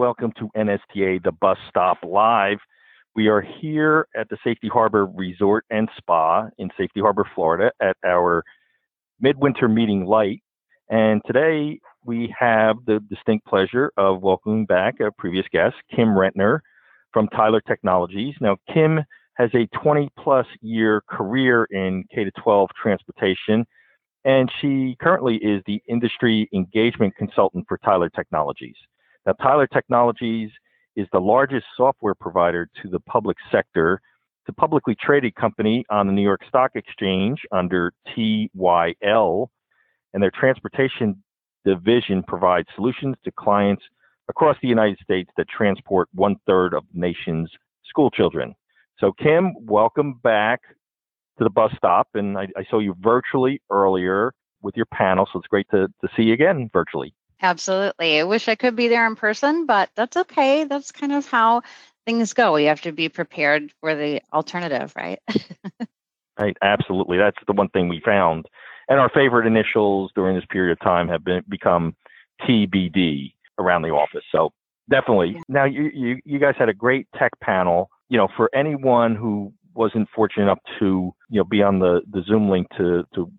welcome to NSTA The Bus Stop Live. We are here at the Safety Harbor Resort and Spa in Safety Harbor, Florida, at our midwinter meeting light. And today we have the distinct pleasure of welcoming back a previous guest, Kim Rentner from Tyler Technologies. Now, Kim has a 20 plus year career in K 12 transportation, and she currently is the industry engagement consultant for Tyler Technologies. Now, Tyler Technologies is the largest software provider to the public sector. It's a publicly traded company on the New York Stock Exchange under TYL, and their transportation division provides solutions to clients across the United States that transport one third of the nation's school children. So, Kim, welcome back to the bus stop. And I, I saw you virtually earlier with your panel, so it's great to, to see you again virtually. Absolutely. I wish I could be there in person, but that's okay. That's kind of how things go. You have to be prepared for the alternative, right? right. Absolutely. That's the one thing we found. And our favorite initials during this period of time have been become TBD around the office. So definitely. Yeah. Now you, you you guys had a great tech panel. You know, for anyone who wasn't fortunate enough to you know be on the the Zoom link to to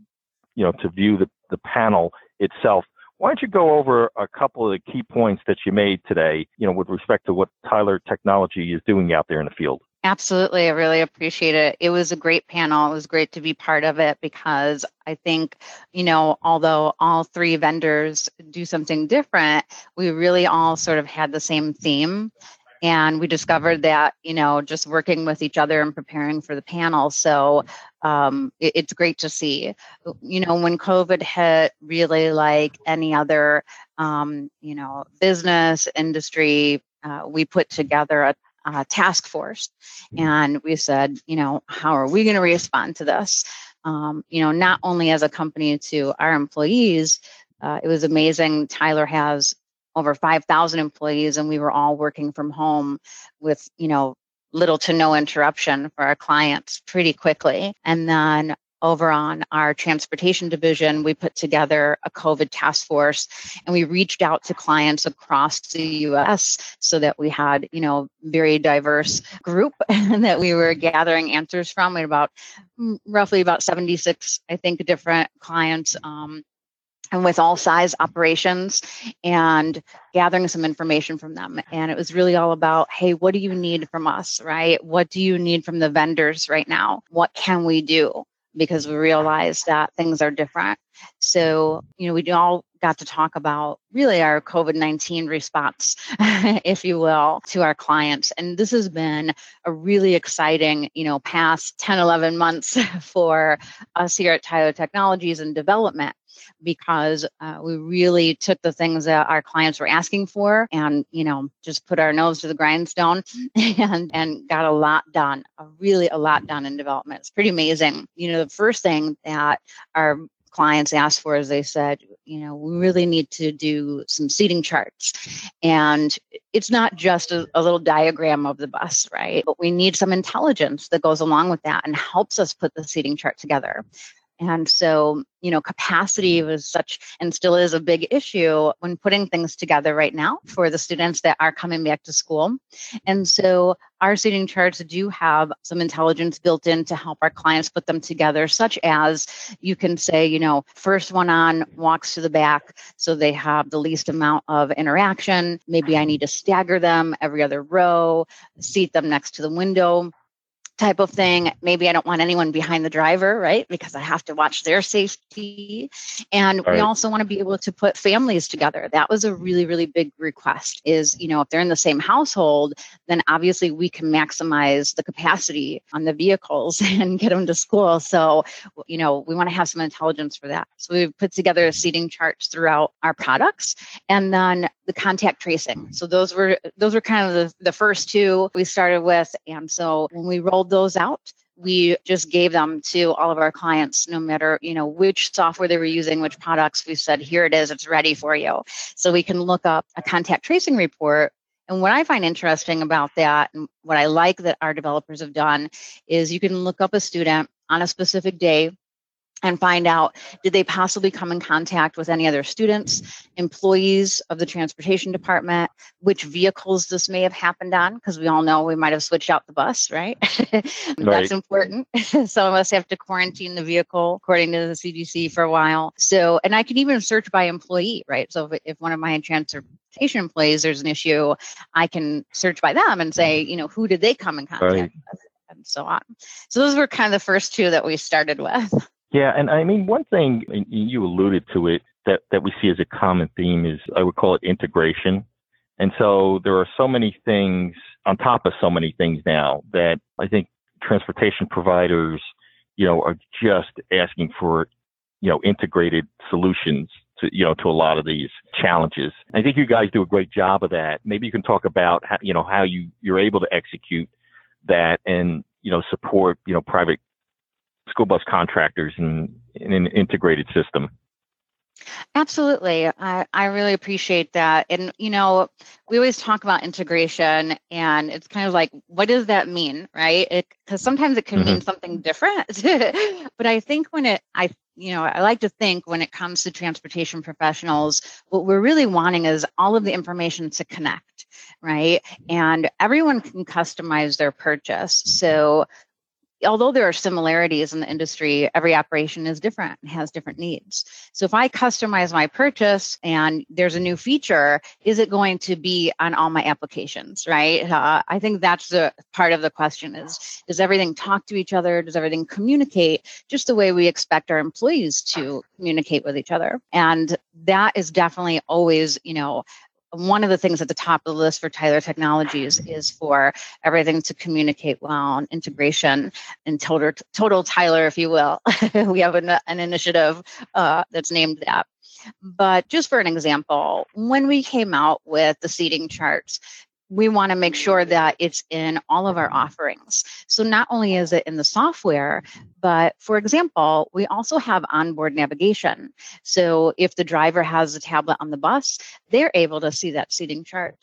you know to view the the panel itself why don't you go over a couple of the key points that you made today, you know, with respect to what Tyler Technology is doing out there in the field? Absolutely. I really appreciate it. It was a great panel. It was great to be part of it because I think, you know, although all three vendors do something different, we really all sort of had the same theme and we discovered that you know just working with each other and preparing for the panel. So um, it, it's great to see. You know when covid hit really like any other um, you know business industry uh, we put together a, a, task force and we said you know how are we going to respond to this? Um, you know not only as a company to our employees uh, it was amazing. Tyler has over 5,000 employees and we were all working from home with, you know, little to no interruption for our clients pretty quickly. And then over on our transportation division, we put together a COVID task force and we reached out to clients across the US so that we had, you know, very diverse group that we were gathering answers from. We had about mm, roughly about 76, I think, different clients um, and with all size operations and gathering some information from them. And it was really all about, hey, what do you need from us, right? What do you need from the vendors right now? What can we do? Because we realized that things are different. So, you know, we all got to talk about really our COVID 19 response, if you will, to our clients. And this has been a really exciting, you know, past 10, 11 months for us here at Tyler Technologies and development because uh, we really took the things that our clients were asking for and you know just put our nose to the grindstone and and got a lot done a really a lot done in development. It's pretty amazing. You know the first thing that our clients asked for is they said you know we really need to do some seating charts. And it's not just a, a, little diagram of the bus right? But we need some intelligence that goes along with that and helps us put the seating chart together and so, you know, capacity mm-hmm. was such and still is a big issue when putting things together right now for the students that are coming back to school. And so, our seating charts do have some intelligence built in to help our clients put them together, such as you can say, you know, first one on walks to the back so they have the least amount of interaction. Maybe I mm-hmm. need to stagger them every other row, seat them next to the window type of thing. Maybe I don't want anyone behind the driver, right? Because I have to watch their safety. And right. we also want to be able to put families together. That was a really, really big request is, you know, if they're in the same household, then obviously we can maximize the capacity on the vehicles and get them to school. So, you know, we want to have some intelligence for that. So we've put together seating charts throughout our products. And then the contact tracing. Mm-hmm. So those were those were kind of the, the first two we started with. And so when we rolled those out, we just gave them to all of our clients no matter you know which software they were using which products. We said here it is. It's ready for you. So we can look up a contact tracing report. And what I find interesting about that, and what I like that our developers have done, is you can look up a student on a specific day and find out did they possibly come in contact with any other students, employees of the transportation department, which vehicles this may have happened on, because we all know we might have switched out the bus, right? right. That's important. Some of us have to quarantine the vehicle according to the CDC for a while. So, and I can even search by employee, right? So if, if one of my transportation employees, there's an issue, I can search by them and say, you know, who did they come in contact right. with? And so on. So those were kind of the first two that we started with. Yeah, and I mean, one thing you alluded to it that, that we see as a common theme is I would call it integration. And so there are so many things on top of so many things now that I think transportation providers, you know, are just asking for, you know, integrated solutions to, you know, to a lot of these challenges. I think you guys do a great job of that. Maybe you can talk about how, you know, how you, you're able to execute that and, you know, support, you know, private school bus contractors in, in an integrated system. Absolutely. I, I really appreciate that. And, you know, we always talk about integration and it's kind of like, what does that mean? Right. Because sometimes it can mm-hmm. mean something different. but I think when it, I, you know, I like to think when it comes to transportation professionals, what we're really wanting is all of the information to connect, right? And everyone can customize their purchase. So although there are similarities in the industry, every operation is different and has different needs. So if I customize my purchase and there's a new feature, is it going to be on all my applications, right? Uh, I think that's the part of the question is, does everything talk to each other? Does everything communicate just the way we expect our employees to communicate with each other? And that is definitely always, you know, one of the things at the top of the list for Tyler Technologies is for everything to communicate well and integration and total, total Tyler, if you will. we have an, an initiative uh, that's named that. But just for an example, when we came out with the seating charts, we want to make sure that it's in all of our offerings. So not only is it in the software, but for example, we also have onboard navigation. So if the driver has a tablet on the bus, they're able to see that seating chart.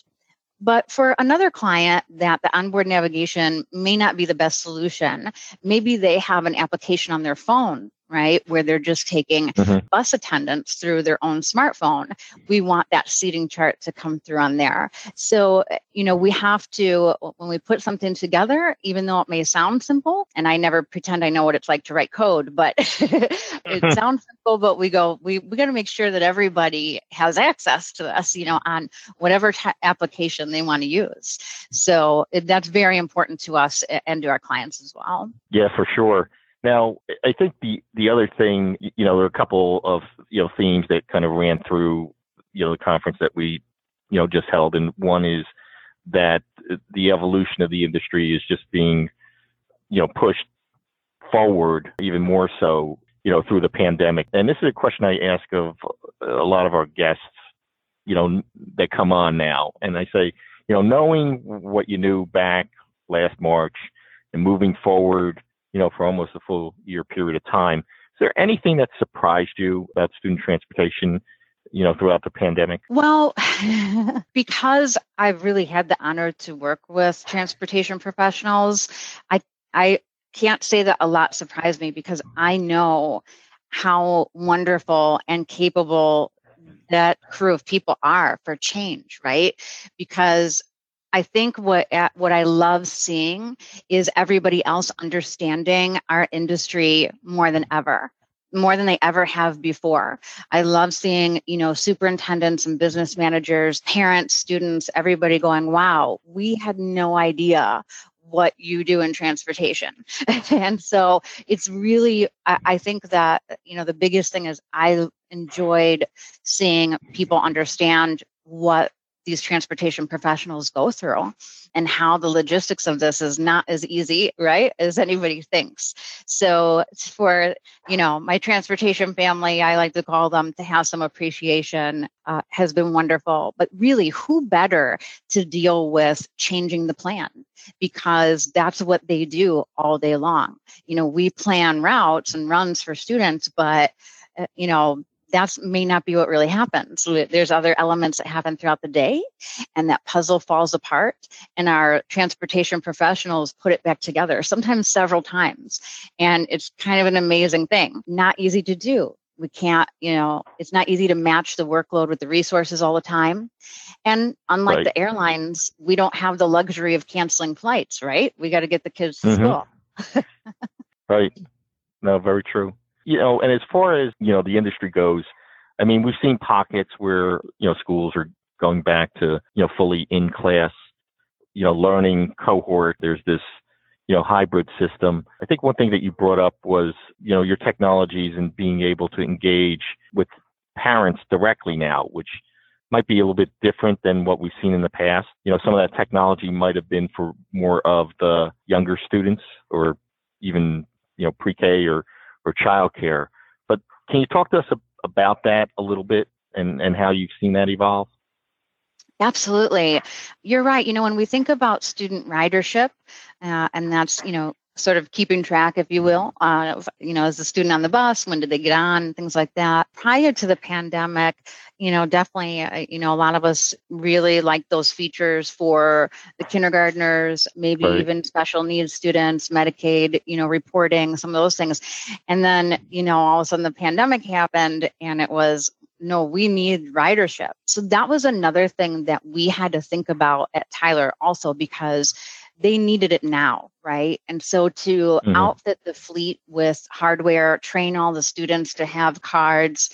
But for another client that the onboard navigation may not be the best solution, maybe they have an application on their phone right? Where they're just taking mm-hmm. bus attendants through their own smartphone. We want that seating chart to come through on there. So, you know, we have to, when we put something together, even though it may sound simple, and I never pretend I know what it's like to write code, but it sounds simple, but we go, we, we got to make sure that everybody has access to this, you know, on whatever t- application they want to use. So that's very important to us and to our clients as well. Yeah, for sure. Now, I think the the other thing, you know, there are a couple of you know themes that kind of ran through you know the conference that we you know just held, and one is that the evolution of the industry is just being you know pushed forward even more so you know through the pandemic. And this is a question I ask of a lot of our guests, you know, that come on now, and I say, you know, knowing what you knew back last March and moving forward you know, for almost a full year period of time. Is there anything that surprised you about student transportation, you know, throughout the pandemic? Well, because I've really had the honor to work with transportation professionals, I I can't say that a lot surprised me because I know how wonderful and capable that crew of people are for change, right? Because I think what what I love seeing is everybody else understanding our industry more than ever more than they ever have before. I love seeing, you know, superintendents and business managers, parents, students, everybody going, "Wow, we had no idea what you do in transportation." and so it's really I, I think that, you know, the biggest thing is I enjoyed seeing people understand what these transportation professionals go through and how the logistics of this is not as easy right as anybody thinks. So for you know my transportation family i like to call them to have some appreciation uh, has been wonderful. But really who better to deal with changing the plan? Because that's what they do all day long. You know we plan routes and runs for students but uh, you know that may not be what really happens. There's other elements that happen throughout the day, and that puzzle falls apart. And our transportation professionals put it back together, sometimes several times. And it's kind of an amazing thing. Not easy to do. We can't, you know, it's not easy to match the workload with the resources all the time. And unlike right. the airlines, we don't have the luxury of canceling flights, right? We got to get the kids to mm-hmm. school. right. No, very true you know, and as far as, you know, the industry goes, I mean, we've seen pockets where, you know, schools are going back to, you know, fully in class, you know, learning cohort. There's this, you know, hybrid system. I think one thing that you brought up was, you know, your technologies and being able to engage with parents directly now, which might be a little bit different than what we've seen in the past. You know, some of that technology might have been for more of the younger students or even, you know, pre-K or or childcare. But can you talk to us about that a little bit and, and how you've seen that evolve? Absolutely. You're right. You know, when we think about student ridership, uh, and that's, you know, sort of keeping track, if you will, uh, you know, as a student on the bus, when did they get on, things like that. Prior to the pandemic, you know, definitely, uh, you know, a lot of us really like those features for the kindergartners, maybe right. even special needs students, Medicaid, you know, reporting, some of those things. And then, you know, all of a sudden the pandemic happened and it was, no, we need ridership. So that was another thing that we had to think about at Tyler also because they needed it now, right? And so to mm-hmm. outfit the fleet with hardware, train all the students to have cards,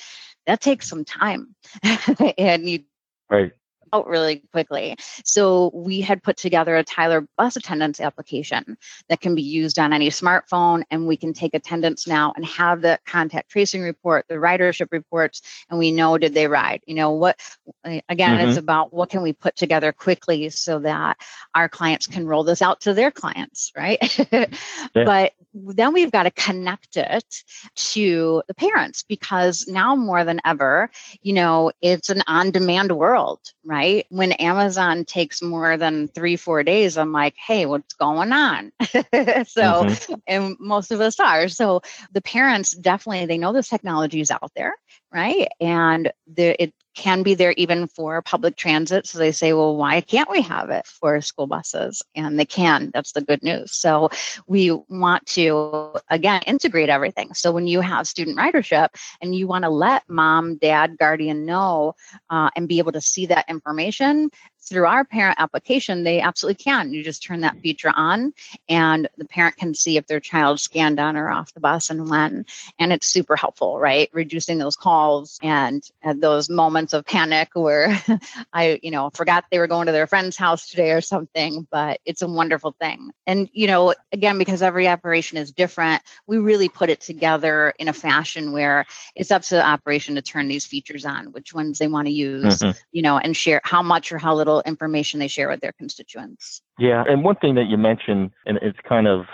that takes some time. and you right out really quickly. So we had put together a Tyler bus attendance application that can be used on any smartphone, and we can take attendance now and have the contact tracing report, the ridership reports, and we know did they ride. You know what? Again, mm-hmm. it's about what can we put together quickly so that our clients can roll this out to their clients, right? yeah. But then we've got to connect it to the parents because now more than ever, you know, it's an on-demand world, right? Right? When Amazon takes more than three, four days, I'm like, hey, what's going on? so, mm-hmm. and most of us are. So the parents definitely, they know this technology is out there, right? And the, it can be there even for public transit. So they say, well, why can't we have it for school buses? And they can. That's the good news. So we want to, again, integrate everything. So when you have student ridership and you want to let mom, dad, guardian know uh, and be able to see that information, through our parent application, they absolutely can. You just turn that feature on, and the parent can see if their child scanned on or off the bus and when. And it's super helpful, right? Reducing those calls and those moments of panic where I, you know, forgot they were going to their friend's house today or something. But it's a wonderful thing. And, you know, again, because every operation is different, we really put it together in a fashion where it's up to the operation to turn these features on, which ones they want to use, mm-hmm. you know, and share how much or how little information they share with their constituents. Yeah, and one thing that you mentioned, and it's kind of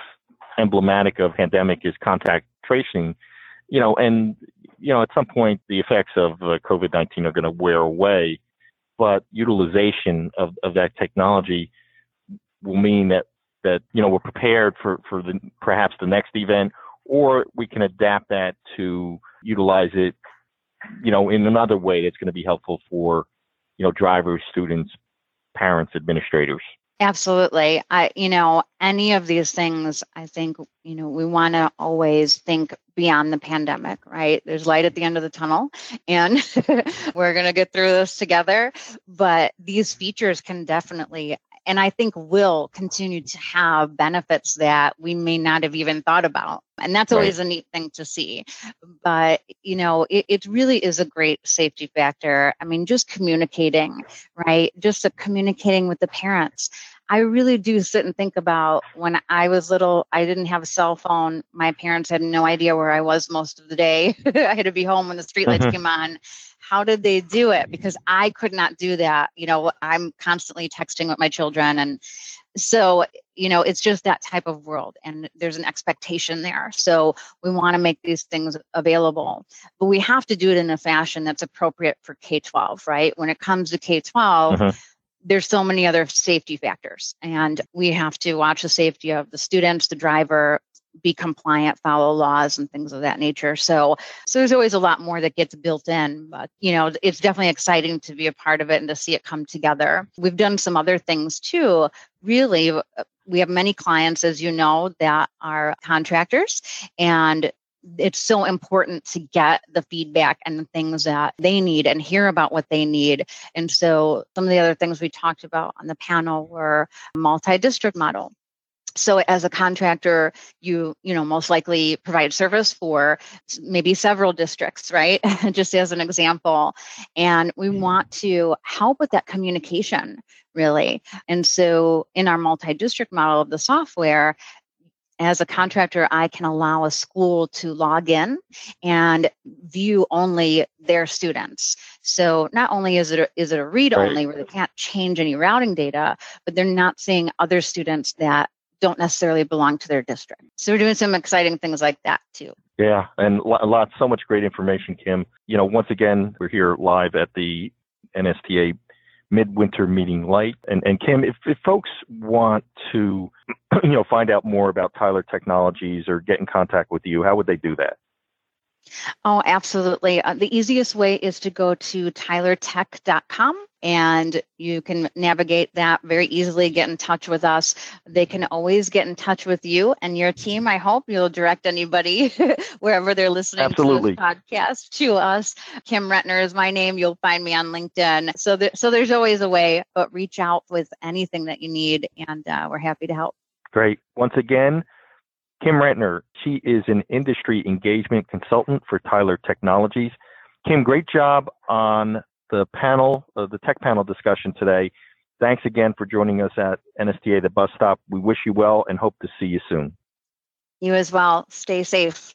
emblematic of pandemic, is contact tracing. You know, and you know, at some point the effects of uh, COVID nineteen are going to wear away, but utilization of, of that technology will mean that that you know we're prepared for for the perhaps the next event, or we can adapt that to utilize it, you know, in another way that's going to be helpful for you know drivers, students, parents, administrators. Absolutely. I, you know, any of these things, I think, you know, we want to always think beyond the pandemic, right? There's light at the end of the tunnel and we're going to get through this together. But these features can definitely and I think will continue to have benefits that we may not have even thought about. And that's always right. a neat thing to see. But, you know, it, it, really is a great safety factor. I mean, just communicating, right? Just communicating with the parents. I really do sit and think about when I was little, I didn't have a cell phone. My parents had no idea where I was most of the day. I had to be home when the streetlights mm-hmm. came on how did they do it because i could not do that you know i'm constantly texting with my children and so you know it's just that type of world and there's an expectation there so we want to make these things available but we have to do it in a fashion that's appropriate for k-12 right when it comes to k-12 mm-hmm. There's so many other safety factors and we have to watch the safety of the students the driver be compliant, follow laws and things of that nature. So, so there's always a lot more that gets built in, but you know, it's definitely exciting to be a part of it and to see it come together. We've done some other things too. Really, uh, we have many clients, as you know, that are contractors and it's so important to get the feedback and the things that they need and hear about what they need. And so some of the other things we talked about on the panel were multi-district model so as a contractor you you know most likely provide service for maybe several districts right just as an example and we mm-hmm. want to help with that communication really and so in our multi-district model of the software as a contractor, I can allow a school to log in and view only their students. So not only is it a, is it a read only right. where they can't change any routing data, but they're not seeing other students that don't necessarily belong to their district. So we're doing some exciting things like that too. Yeah, and a lot, so much great information, Kim. You know, once again, we're here live at the NSTA Midwinter Meeting Light. And, and Kim, if, if folks want to, you know, find out more about Tyler Technologies or get in contact with you, how would they do that? Oh, absolutely. Uh, the easiest way is to go to tylertech.com and you can navigate that very easily, get in touch with us. They can always get in touch with you and your team. I hope you'll direct anybody wherever they're listening absolutely. to this podcast to us. Kim Rentner is my name. You'll find me on LinkedIn. So, there, so there's always a way, but reach out with anything that you need, and uh, we're happy to help. Great. Once again, Kim Rentner, she is an industry engagement consultant for Tyler Technologies. Kim, great job on the panel, uh, the tech panel discussion today. Thanks again for joining us at NSTA, the bus stop. We wish you well and hope to see you soon. You as well. Stay safe.